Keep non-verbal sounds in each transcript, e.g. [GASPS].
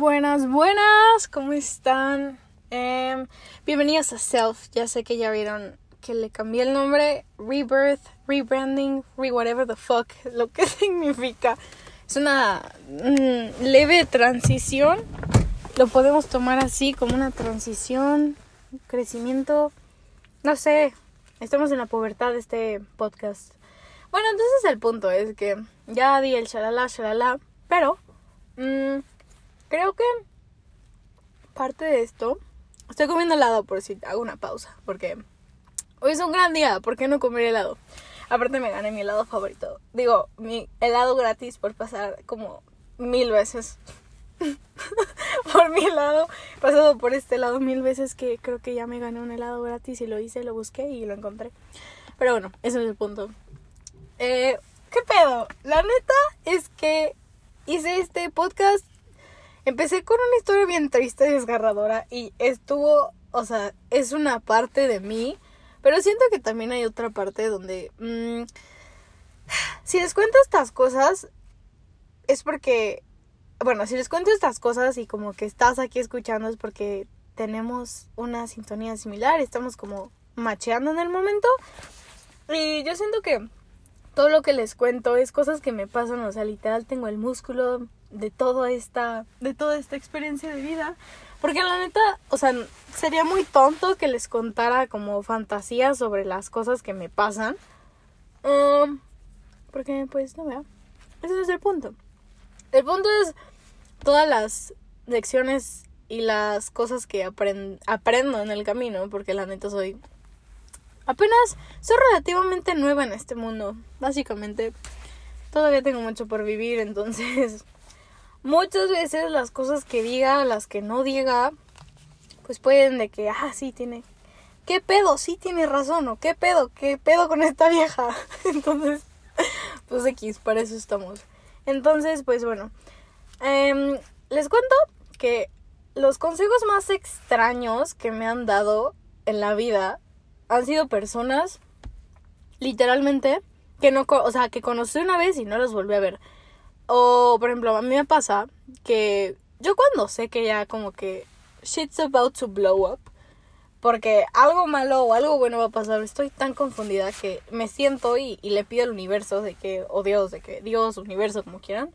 Buenas, buenas, ¿cómo están? Em, bienvenidos a Self. Ya sé que ya vieron que le cambié el nombre, Rebirth, Rebranding, re whatever the fuck, [LAUGHS] lo que significa. Es una mm, leve transición. Lo podemos tomar así como una transición, crecimiento. No sé, estamos en la pubertad de este podcast. Bueno, entonces el punto es que ya di el shalala, shalala, pero mmm, creo que parte de esto. Estoy comiendo helado por si hago una pausa, porque hoy es un gran día, ¿por qué no comer helado? Aparte me gané mi helado favorito. Digo, mi helado gratis por pasar como mil veces. [LAUGHS] por mi helado. He pasado por este helado mil veces que creo que ya me gané un helado gratis y lo hice, lo busqué y lo encontré. Pero bueno, ese es el punto. Eh, ¿Qué pedo? La neta es que hice este podcast. Empecé con una historia bien triste y desgarradora. Y estuvo, o sea, es una parte de mí. Pero siento que también hay otra parte donde... Mmm, si les cuento estas cosas, es porque... Bueno, si les cuento estas cosas y como que estás aquí escuchando es porque tenemos una sintonía similar, estamos como macheando en el momento. Y yo siento que todo lo que les cuento es cosas que me pasan, o sea, literal tengo el músculo de toda esta de toda esta experiencia de vida, porque la neta, o sea, sería muy tonto que les contara como fantasías sobre las cosas que me pasan. Porque pues no veo. Ese es el punto. El punto es todas las lecciones y las cosas que aprendo en el camino, porque la neta soy apenas soy relativamente nueva en este mundo. Básicamente, todavía tengo mucho por vivir, [LAUGHS] entonces muchas veces las cosas que diga, las que no diga, pues pueden de que, ah, sí, tiene... ¿Qué pedo? Sí tiene razón, o qué pedo, qué pedo con esta vieja. [LAUGHS] Entonces, pues X, para eso estamos. Entonces, pues bueno, em, les cuento que los consejos más extraños que me han dado en la vida han sido personas, literalmente, que no, o sea, que conocí una vez y no los volví a ver. O, por ejemplo, a mí me pasa que yo cuando sé que ya como que shit's about to blow up, porque algo malo o algo bueno va a pasar, estoy tan confundida que me siento y, y le pido al universo de que, o Dios, de que Dios, universo, como quieran,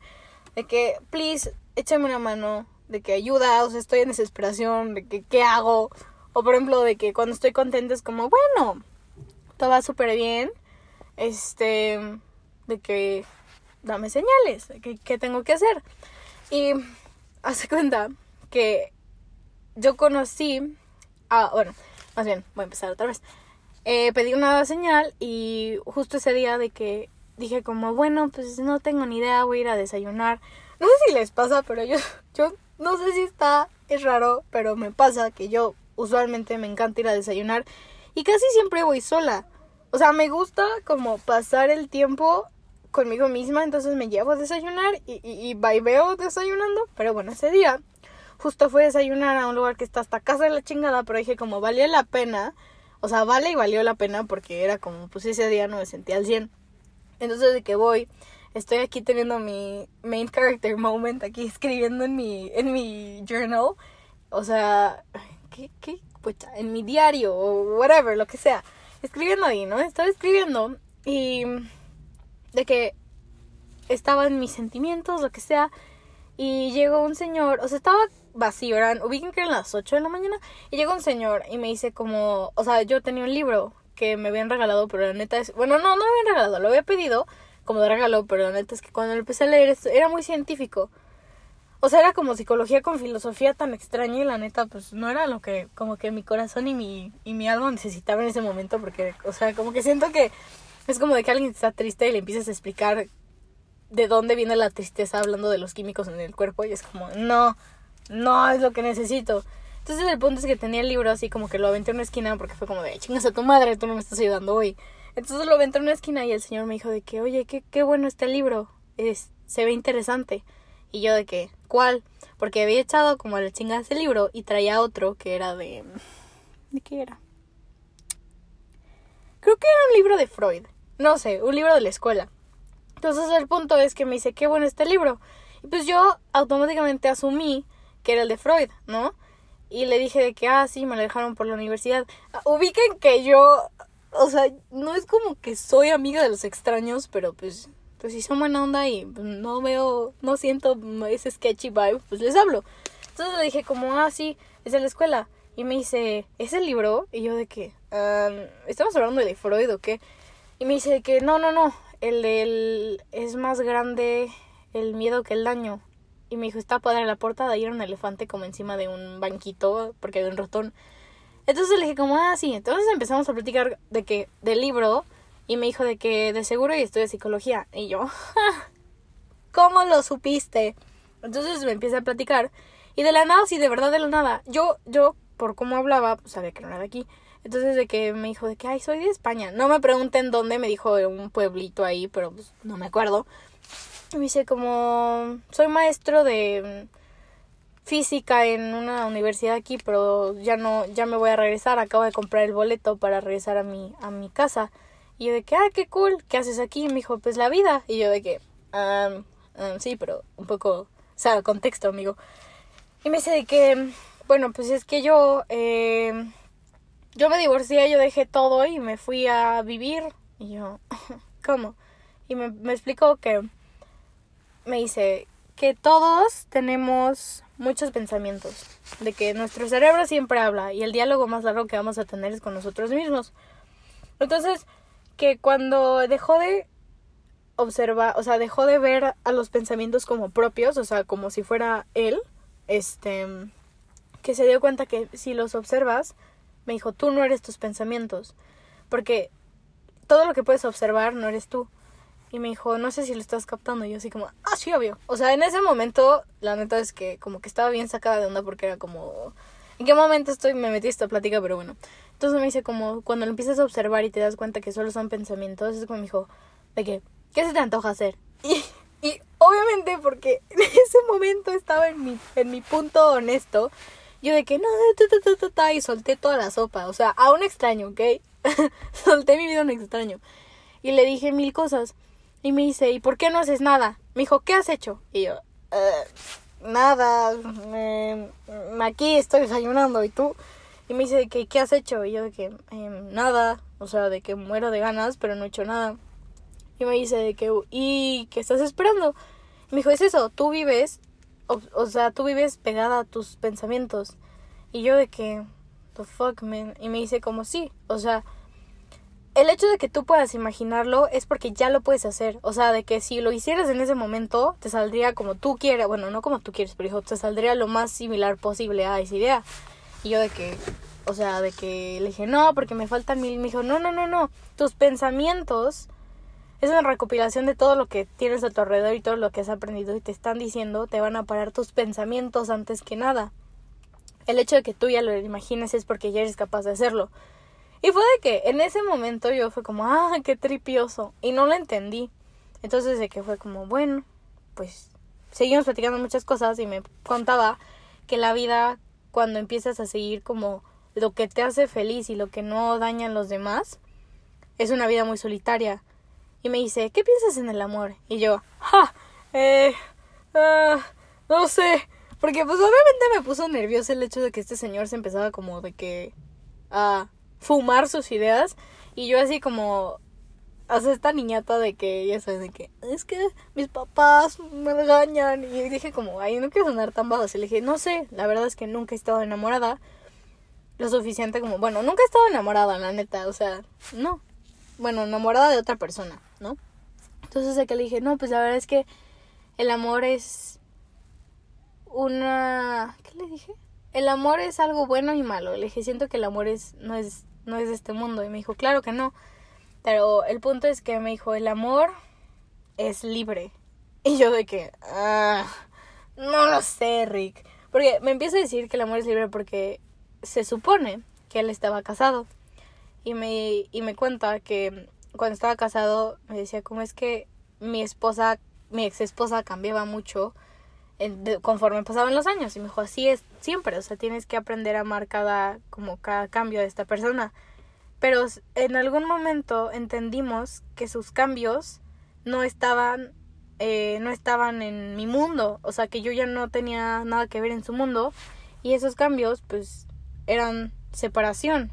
de que, please, échame una mano, de que ayuda, o sea, estoy en desesperación, de que, ¿qué hago? O por ejemplo, de que cuando estoy contenta es como, bueno, todo va súper bien. Este, de que dame señales, que, qué tengo que hacer. Y [LAUGHS] hace cuenta que yo conocí, a, bueno, más bien, voy a empezar otra vez. Eh, pedí una señal y justo ese día de que dije como, bueno, pues no tengo ni idea, voy a ir a desayunar. No sé si les pasa, pero yo, [LAUGHS] yo no sé si está, es raro, pero me pasa que yo usualmente me encanta ir a desayunar y casi siempre voy sola. O sea, me gusta como pasar el tiempo conmigo misma, entonces me llevo a desayunar y, y, veo desayunando. Pero bueno, ese día justo fui a desayunar a un lugar que está hasta casa de la chingada, pero dije como valió la pena. O sea, vale y valió la pena porque era como, pues ese día no me sentía al 100. Entonces de que voy, estoy aquí teniendo mi main character moment, aquí escribiendo en mi, en mi journal. O sea, ¿qué, qué? Pues en mi diario o whatever, lo que sea. Escribiendo ahí, ¿no? Estaba escribiendo y de que estaba en mis sentimientos, lo que sea. Y llegó un señor, o sea, estaba vacío, eran, ubiquen que eran las 8 de la mañana. Y llegó un señor y me dice como, o sea, yo tenía un libro que me habían regalado, pero la neta es, bueno, no, no me habían regalado, lo había pedido como de regalo, pero la neta es que cuando empecé a leer era muy científico. O sea, era como psicología con filosofía tan extraña y la neta, pues no era lo que como que mi corazón y mi, y mi alma necesitaba en ese momento porque, o sea, como que siento que es como de que alguien está triste y le empiezas a explicar de dónde viene la tristeza hablando de los químicos en el cuerpo y es como, no, no es lo que necesito. Entonces el punto es que tenía el libro así como que lo aventé en una esquina porque fue como de, chingas a tu madre, tú no me estás ayudando hoy. Entonces lo aventé en una esquina y el señor me dijo de que, oye, qué, qué bueno este libro, es, se ve interesante. Y yo de que, ¿cuál? Porque había echado como la chingada ese libro y traía otro que era de... ¿De qué era? Creo que era un libro de Freud. No sé, un libro de la escuela. Entonces el punto es que me dice, qué bueno este libro. Y pues yo automáticamente asumí que era el de Freud, ¿no? Y le dije de que, ah, sí, me lo dejaron por la universidad. Ah, Ubiquen que yo, o sea, no es como que soy amiga de los extraños, pero pues, pues si son buena onda y pues, no veo, no siento ese sketchy vibe, pues les hablo. Entonces le dije como, ah, sí, es de la escuela. Y me dice, ¿es el libro? Y yo de que, ¿estamos hablando de Freud o qué? Y me dice que no, no, no, el del es más grande el miedo que el daño. Y me dijo, está padre la portada y era un elefante como encima de un banquito porque había un ratón. Entonces le dije como, ah, sí. Entonces empezamos a platicar de que, del libro. Y me dijo de que de seguro y estudia psicología. Y yo, [LAUGHS] ¿cómo lo supiste? Entonces me empieza a platicar. Y de la nada, sí, de verdad de la nada. Yo, yo, por cómo hablaba, sabía que no era de aquí. Entonces de que me dijo de que, ay, soy de España. No me pregunten dónde, me dijo un pueblito ahí, pero pues no me acuerdo. Y me dice como, soy maestro de física en una universidad aquí, pero ya no, ya me voy a regresar. Acabo de comprar el boleto para regresar a mi, a mi casa. Y yo de que, ah, qué cool, ¿qué haces aquí? Y me dijo, pues la vida. Y yo de que, um, sí, pero un poco, o sea, contexto, amigo. Y me dice de que, bueno, pues es que yo, eh, yo me divorcié, yo dejé todo y me fui a vivir. Y yo, [LAUGHS] ¿cómo? Y me, me explicó que, me dice que todos tenemos muchos pensamientos, de que nuestro cerebro siempre habla y el diálogo más largo que vamos a tener es con nosotros mismos. Entonces, que cuando dejó de observar, o sea, dejó de ver a los pensamientos como propios, o sea, como si fuera él, este, que se dio cuenta que si los observas, me dijo, tú no eres tus pensamientos, porque todo lo que puedes observar no eres tú. Y me dijo, no sé si lo estás captando. Y yo así como, ah, sí, obvio. O sea, en ese momento, la neta es que como que estaba bien sacada de onda porque era como, ¿en qué momento estoy? Me metí esta plática, pero bueno. Entonces me dice como, cuando lo empiezas a observar y te das cuenta que solo son pensamientos, es como me dijo, ¿de qué? ¿Qué se te antoja hacer? Y, y obviamente porque [LAUGHS] en ese momento estaba en mi, en mi punto honesto, yo de que no, ta, ta, y solté toda la sopa, o sea, a un extraño, ¿ok? [LAUGHS] solté mi vida a un extraño. Y le dije mil cosas. Y me dice, ¿y por qué no haces nada? Me dijo, ¿qué has hecho? Y yo, eh, nada, aquí estoy desayunando, ¿y tú? Y me dice, ¿qué, ¿qué has hecho? Y yo de que, em, nada, o sea, de que muero de ganas, pero no he hecho nada. Y me dice de que, ¿y qué estás esperando? Me dijo, es eso, tú vives, o, o, sea, tú vives pegada a tus pensamientos. Y yo de que, the fuck, man. Y me dice como, sí, o sea, el hecho de que tú puedas imaginarlo es porque ya lo puedes hacer. O sea, de que si lo hicieras en ese momento, te saldría como tú quieres. Bueno, no como tú quieres, pero hijo, te saldría lo más similar posible a esa idea. Y yo de que, o sea, de que le dije, no, porque me faltan mil. Me dijo, no, no, no, no. Tus pensamientos es una recopilación de todo lo que tienes a tu alrededor y todo lo que has aprendido y te están diciendo, te van a parar tus pensamientos antes que nada. El hecho de que tú ya lo imagines es porque ya eres capaz de hacerlo. Y fue de que en ese momento yo fue como, ah, qué tripioso. Y no lo entendí. Entonces de que fue como, bueno, pues seguimos platicando muchas cosas y me contaba que la vida cuando empiezas a seguir como lo que te hace feliz y lo que no daña a los demás, es una vida muy solitaria. Y me dice, ¿qué piensas en el amor? Y yo, ja, eh, uh, no sé. Porque pues obviamente me puso nervioso el hecho de que este señor se empezaba como de que a fumar sus ideas y yo así como hace esta niñata de que ya sabes de que es que mis papás me regañan y dije como ay no quiero sonar tan bajo y le dije no sé la verdad es que nunca he estado enamorada lo suficiente como bueno nunca he estado enamorada la neta o sea no bueno enamorada de otra persona no entonces que le dije no pues la verdad es que el amor es una qué le dije el amor es algo bueno y malo. Le dije, siento que el amor es, no es no es de este mundo. Y me dijo, claro que no. Pero el punto es que me dijo, el amor es libre. Y yo de que, ah, no lo sé, Rick. Porque me empieza a decir que el amor es libre porque se supone que él estaba casado. Y me, y me cuenta que cuando estaba casado me decía, como es que mi esposa, mi ex esposa cambiaba mucho conforme pasaban los años y me dijo así es siempre o sea tienes que aprender a amar cada como cada cambio de esta persona pero en algún momento entendimos que sus cambios no estaban eh, no estaban en mi mundo, o sea, que yo ya no tenía nada que ver en su mundo y esos cambios pues eran separación.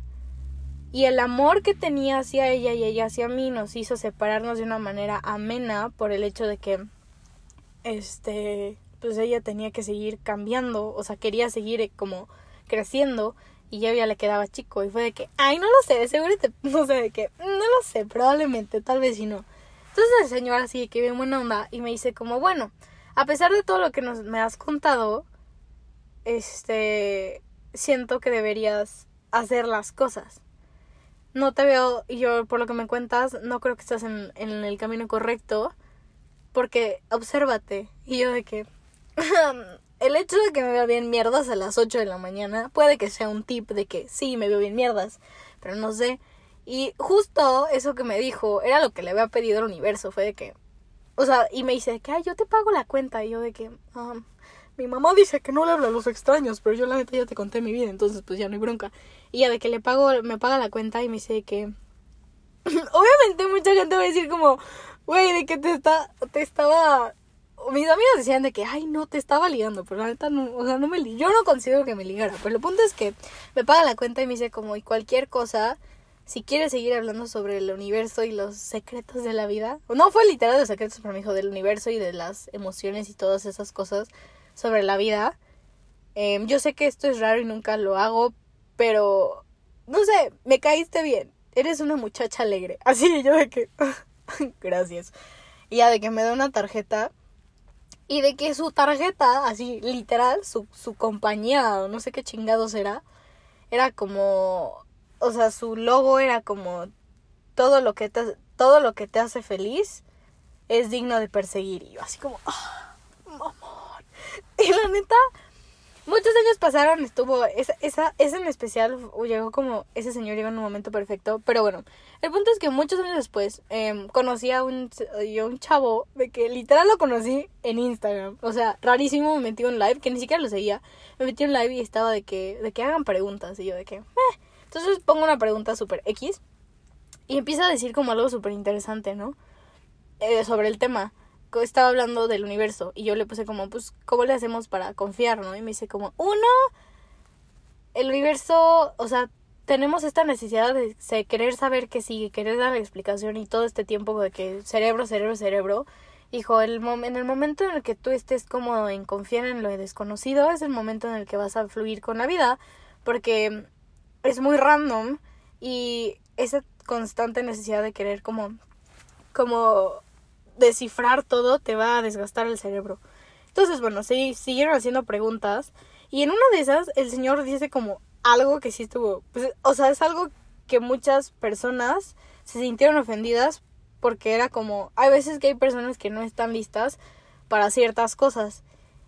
Y el amor que tenía hacia ella y ella hacia mí nos hizo separarnos de una manera amena por el hecho de que este pues ella tenía que seguir cambiando, o sea, quería seguir eh, como creciendo y ya le quedaba chico y fue de que, ay, no lo sé, seguro no [LAUGHS] sé de qué, no lo sé, probablemente, tal vez si no. Entonces el señor así que bien buena onda y me dice como, bueno, a pesar de todo lo que nos, me has contado, este, siento que deberías hacer las cosas. No te veo, y yo por lo que me cuentas, no creo que estás en, en el camino correcto, porque obsérvate. Y yo de que, [LAUGHS] el hecho de que me vea bien mierdas a las 8 de la mañana puede que sea un tip de que sí, me veo bien mierdas, pero no sé. Y justo eso que me dijo era lo que le había pedido al universo, fue de que, o sea, y me dice que, ay, yo te pago la cuenta, y yo de que, um, mi mamá dice que no le habla a los extraños, pero yo la neta ya te conté mi vida, entonces pues ya no hay bronca. Y ya de que le pago, me paga la cuenta y me dice que, [LAUGHS] obviamente mucha gente va a decir como, güey, de que te está, te estaba mis amigos decían de que, ay, no, te estaba ligando, pero la neta no, o sea, no me yo no considero que me ligara, pero el punto es que me paga la cuenta y me dice como, y cualquier cosa, si quieres seguir hablando sobre el universo y los secretos de la vida, no fue literal de secretos, pero me dijo del universo y de las emociones y todas esas cosas sobre la vida, em, yo sé que esto es raro y nunca lo hago, pero, no sé, me caíste bien, eres una muchacha alegre, [LAUGHS] así yo de que, [LAUGHS] gracias. Y ya de que me da una tarjeta y de que su tarjeta, así literal, su, su compañía, no sé qué chingados era, era como, o sea, su logo era como todo lo que te, todo lo que te hace feliz es digno de perseguir. Y yo así como, ah. [LAUGHS] Y la neta, Muchos años pasaron, estuvo, esa, esa, en especial llegó como, ese señor llegó en un momento perfecto, pero bueno, el punto es que muchos años después eh, conocí a un, yo un chavo de que literal lo conocí en Instagram, o sea, rarísimo, me metí en live, que ni siquiera lo seguía, me metí en live y estaba de que, de que hagan preguntas, y yo de que, eh. entonces pongo una pregunta super X y empieza a decir como algo súper interesante, ¿no? Eh, sobre el tema estaba hablando del universo y yo le puse como, pues, ¿cómo le hacemos para confiar, no? Y me dice como, uno, el universo, o sea, tenemos esta necesidad de, querer saber qué sigue, querer dar la explicación y todo este tiempo de que cerebro, cerebro, cerebro. Hijo, el en el momento en el que tú estés cómodo en confiar en lo desconocido, es el momento en el que vas a fluir con la vida, porque es muy random y esa constante necesidad de querer como, como descifrar todo te va a desgastar el cerebro. Entonces, bueno, sí, siguieron haciendo preguntas y en una de esas el señor dice como algo que sí estuvo, pues, o sea, es algo que muchas personas se sintieron ofendidas porque era como, hay veces que hay personas que no están listas para ciertas cosas.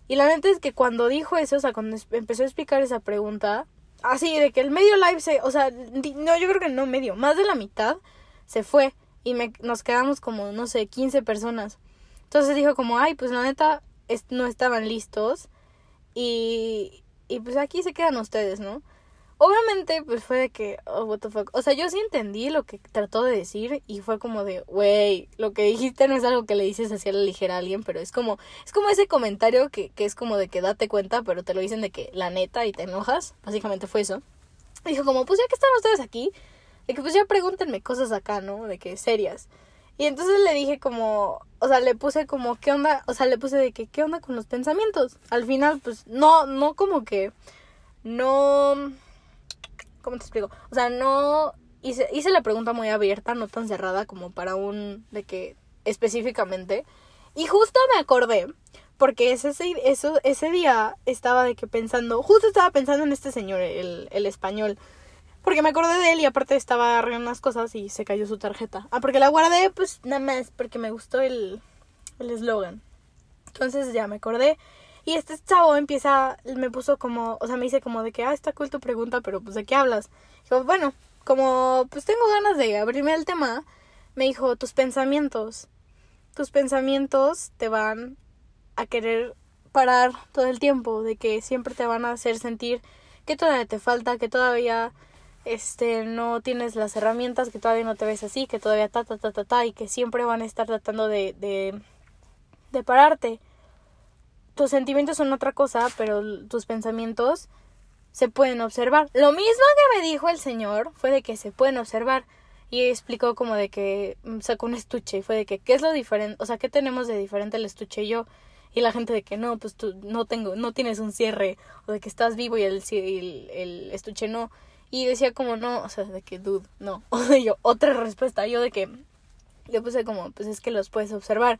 Y la neta es que cuando dijo eso, o sea, cuando empezó a explicar esa pregunta, así de que el medio live se, o sea, no, yo creo que no medio, más de la mitad se fue y me, nos quedamos como, no sé, 15 personas. Entonces dijo como, ay, pues la neta no estaban listos y, y pues aquí se quedan ustedes, ¿no? Obviamente, pues fue de que, oh, what the fuck. O sea, yo sí entendí lo que trató de decir y fue como de, wey, lo que dijiste no es algo que le dices así a la ligera a alguien, pero es como, es como ese comentario que, que es como de que date cuenta, pero te lo dicen de que la neta y te enojas. Básicamente fue eso. Dijo como, pues ya que están ustedes aquí, de que pues ya pregúntenme cosas acá, ¿no? De que serias. Y entonces le dije como, o sea, le puse como, ¿qué onda? O sea, le puse de que, ¿qué onda con los pensamientos? Al final, pues, no, no como que, no, ¿cómo te explico? O sea, no, hice, hice la pregunta muy abierta, no tan cerrada como para un, de que, específicamente. Y justo me acordé, porque ese, ese día estaba de que pensando, justo estaba pensando en este señor, el, el español. Porque me acordé de él y aparte estaba arreglando unas cosas y se cayó su tarjeta. Ah, porque la guardé, pues nada más, porque me gustó el eslogan. Entonces ya me acordé. Y este chavo empieza, me puso como, o sea, me dice como de que, ah, está cool tu pregunta, pero pues de qué hablas. Dijo, bueno, como pues tengo ganas de abrirme el tema, me dijo, tus pensamientos. Tus pensamientos te van a querer parar todo el tiempo, de que siempre te van a hacer sentir que todavía te falta, que todavía este, no tienes las herramientas, que todavía no te ves así, que todavía ta, ta, ta, ta, ta, y que siempre van a estar tratando de, de, de pararte. Tus sentimientos son otra cosa, pero tus pensamientos se pueden observar. Lo mismo que me dijo el señor fue de que se pueden observar. Y explicó como de que mm, sacó un estuche y fue de que, ¿qué es lo diferente? O sea, ¿qué tenemos de diferente el estuche y yo? Y la gente de que no, pues tú no tengo, no tienes un cierre, o de que estás vivo y el, el, el estuche no. Y decía como no, o sea, de que dude, no. [LAUGHS] O yo, otra respuesta, yo de que le puse como, pues es que los puedes observar.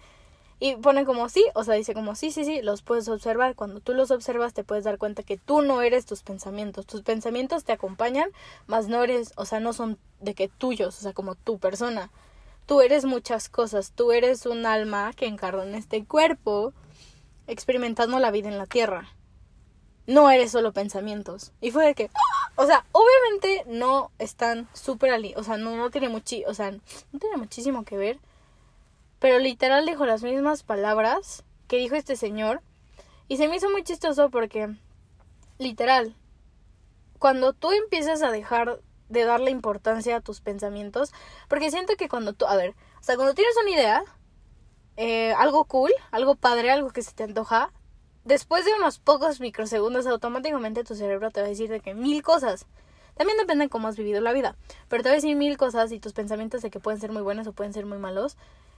Y pone como sí, o sea, dice como sí, sí, sí, los puedes observar. Cuando tú los observas te puedes dar cuenta que tú no eres tus pensamientos. Tus pensamientos te acompañan, mas no eres, o sea, no son de que tuyos, o sea, como tu persona. Tú eres muchas cosas, tú eres un alma que encarna en este cuerpo experimentando la vida en la tierra. No eres solo pensamientos. Y fue de que, [GASPS] o sea, obviamente no están súper ali, o sea, no, no tiene muchi, o sea, no tiene muchísimo que ver. Pero literal dijo las mismas palabras que dijo este señor. Y se me hizo muy chistoso porque, literal, cuando tú empiezas a dejar de darle importancia a tus pensamientos, porque siento que cuando tú, a ver, o sea, cuando tienes una idea, eh, algo cool, algo padre, algo que se te antoja, después de unos pocos microsegundos automáticamente tu cerebro te va a decir de que mil cosas. También depende de cómo has vivido la vida, pero te va a decir mil cosas y tus pensamientos de que pueden ser muy buenos o pueden ser muy malos.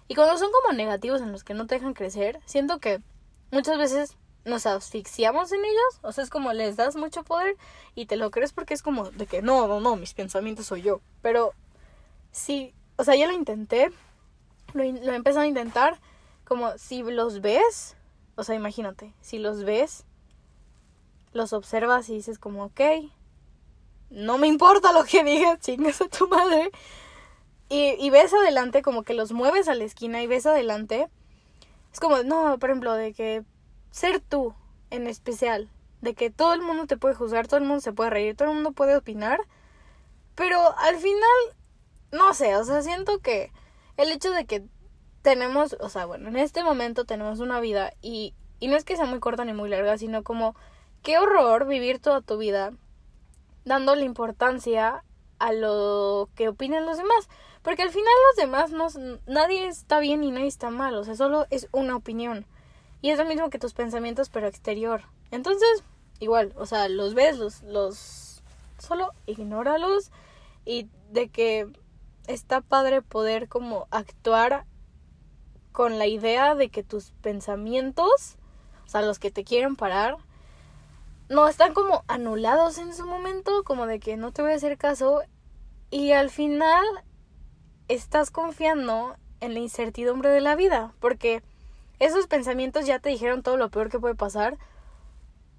Y cuando son como negativos en los que no te dejan crecer, siento que muchas veces nos asfixiamos en ellos, o sea, es como les das mucho poder y te lo crees porque es como de que no, no, no, mis pensamientos soy yo. Pero sí, o sea, ya lo intenté, lo, lo a intentar, como si los ves, o sea, imagínate, si los ves, los observas y dices como, ok, no me importa lo que digas, [LAUGHS] chingas a tu madre. Y, y ves adelante, como que los mueves a la esquina y ves adelante. Es como, no, por ejemplo, de que ser tú en especial, de que todo el mundo te puede juzgar, todo el mundo se puede reír, todo el mundo puede opinar, pero al final, no sé, o sea, siento que el hecho de que tenemos, o sea, bueno, en este momento tenemos una vida y, y no es que sea muy corta ni muy larga, sino como, qué horror vivir toda tu vida dándole importancia a lo que opinan los demás. Porque al final los demás no, nadie está bien y nadie está mal, o sea, solo es una opinión. Y es lo mismo que tus pensamientos, pero exterior. Entonces, igual, o sea, los ves, los, los, solo ignóralos y de que está padre poder como actuar con la idea de que tus pensamientos, o sea, los que te quieren parar, no están como anulados en su momento, como de que no te voy a hacer caso y al final estás confiando en la incertidumbre de la vida, porque esos pensamientos ya te dijeron todo lo peor que puede pasar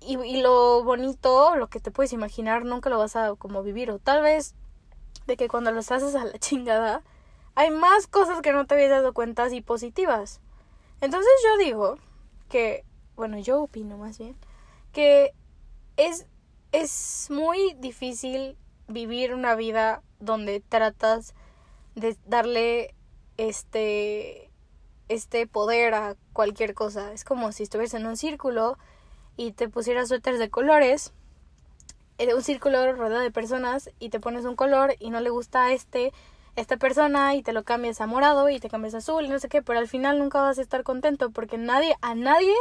y, lo bonito, lo que te puedes imaginar, nunca lo vas a como vivir o tal vez de que cuando los haces a la [LAUGHS] chingada hay más cosas que no te habías dado cuenta y positivas. Entonces yo digo que, bueno, yo opino más bien, que es, es muy difícil vivir una vida donde tratas de darle este este poder a cualquier cosa. Es como si estuvieras en un círculo y te pusieras suéteres de colores, en un círculo rodeado de personas y te pones un color y no le gusta a este esta persona y te lo cambias a morado y te cambias a azul y no sé qué, pero al final nunca vas a estar contento porque nadie, a nadie,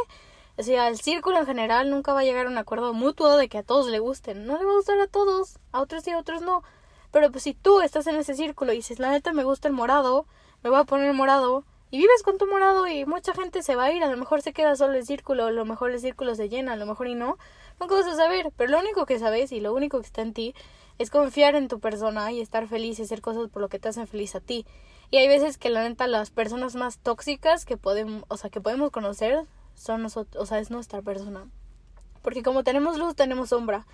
o sea, al círculo en general nunca va a llegar a un acuerdo mutuo de que a todos le gusten. No le va a gustar a todos, a otros sí, a otros no. Pero pues si tú estás en ese círculo y dices, la neta me gusta el morado, me voy a poner morado, y vives con tu morado y mucha gente se va a ir, a lo mejor se queda solo el círculo, a lo mejor el círculo se llena, a lo mejor y no, nunca vas a saber, pero lo único que sabes y lo único que está en ti es confiar en tu persona y estar feliz y hacer cosas por lo que te hacen feliz a ti. Y hay veces que la neta las personas más tóxicas que podemos, o sea, que podemos conocer son nosotros, o sea, es nuestra persona. Porque como tenemos luz, tenemos sombra.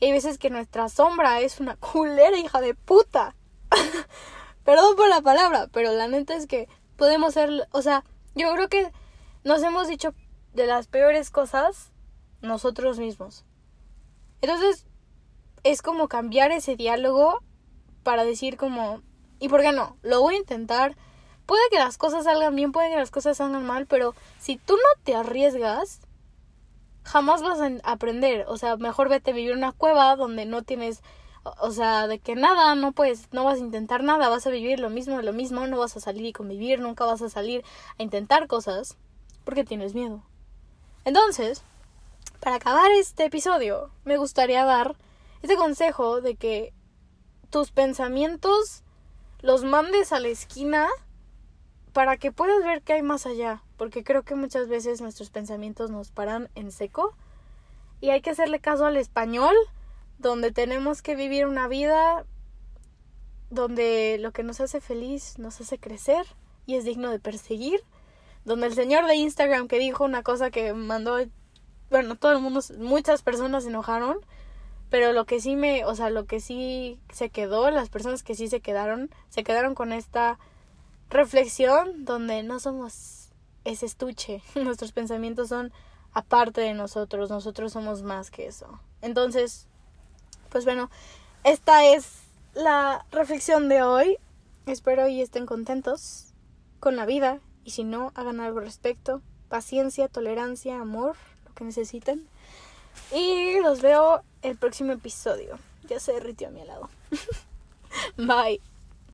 Y hay veces que nuestra sombra es una [LAUGHS] culera hija de puta. [LAUGHS] Perdón por la palabra, pero la neta es que podemos ser, o sea, yo creo que nos hemos dicho de las peores cosas nosotros mismos. Entonces, es como cambiar ese diálogo para decir como, ¿y por qué no? Lo voy a intentar. Puede que las cosas salgan bien, puede que las cosas salgan mal, pero si tú no te arriesgas, jamás vas a aprender. O sea, mejor vete a vivir en una cueva donde no tienes, o sea, de que nada, no puedes, no vas a intentar nada, vas a vivir lo mismo, lo mismo, no vas a salir y convivir, nunca vas a salir a intentar cosas. porque tienes miedo. Entonces, para acabar este episodio, me gustaría dar este consejo de que tus pensamientos los mandes a la esquina para que puedas ver qué hay más allá, porque creo que muchas veces nuestros pensamientos nos paran en seco y hay que hacerle caso al español, donde tenemos que vivir una vida donde lo que nos hace feliz nos hace crecer y es digno de perseguir, donde el señor de Instagram que dijo una cosa que mandó, bueno, todo el mundo, muchas personas se enojaron, pero lo que sí me, o sea, lo que sí se quedó, las personas que sí se quedaron, se quedaron con esta reflexión donde no somos ese estuche, [LAUGHS] nuestros pensamientos son aparte de nosotros, nosotros somos más que eso. Entonces, pues bueno, esta es la reflexión de hoy. Espero y estén contentos con la vida y si no, hagan algo al respecto. Paciencia, tolerancia, amor, lo que necesiten. Y los veo el próximo episodio. Ya se derritió a mi lado. [LAUGHS] Bye.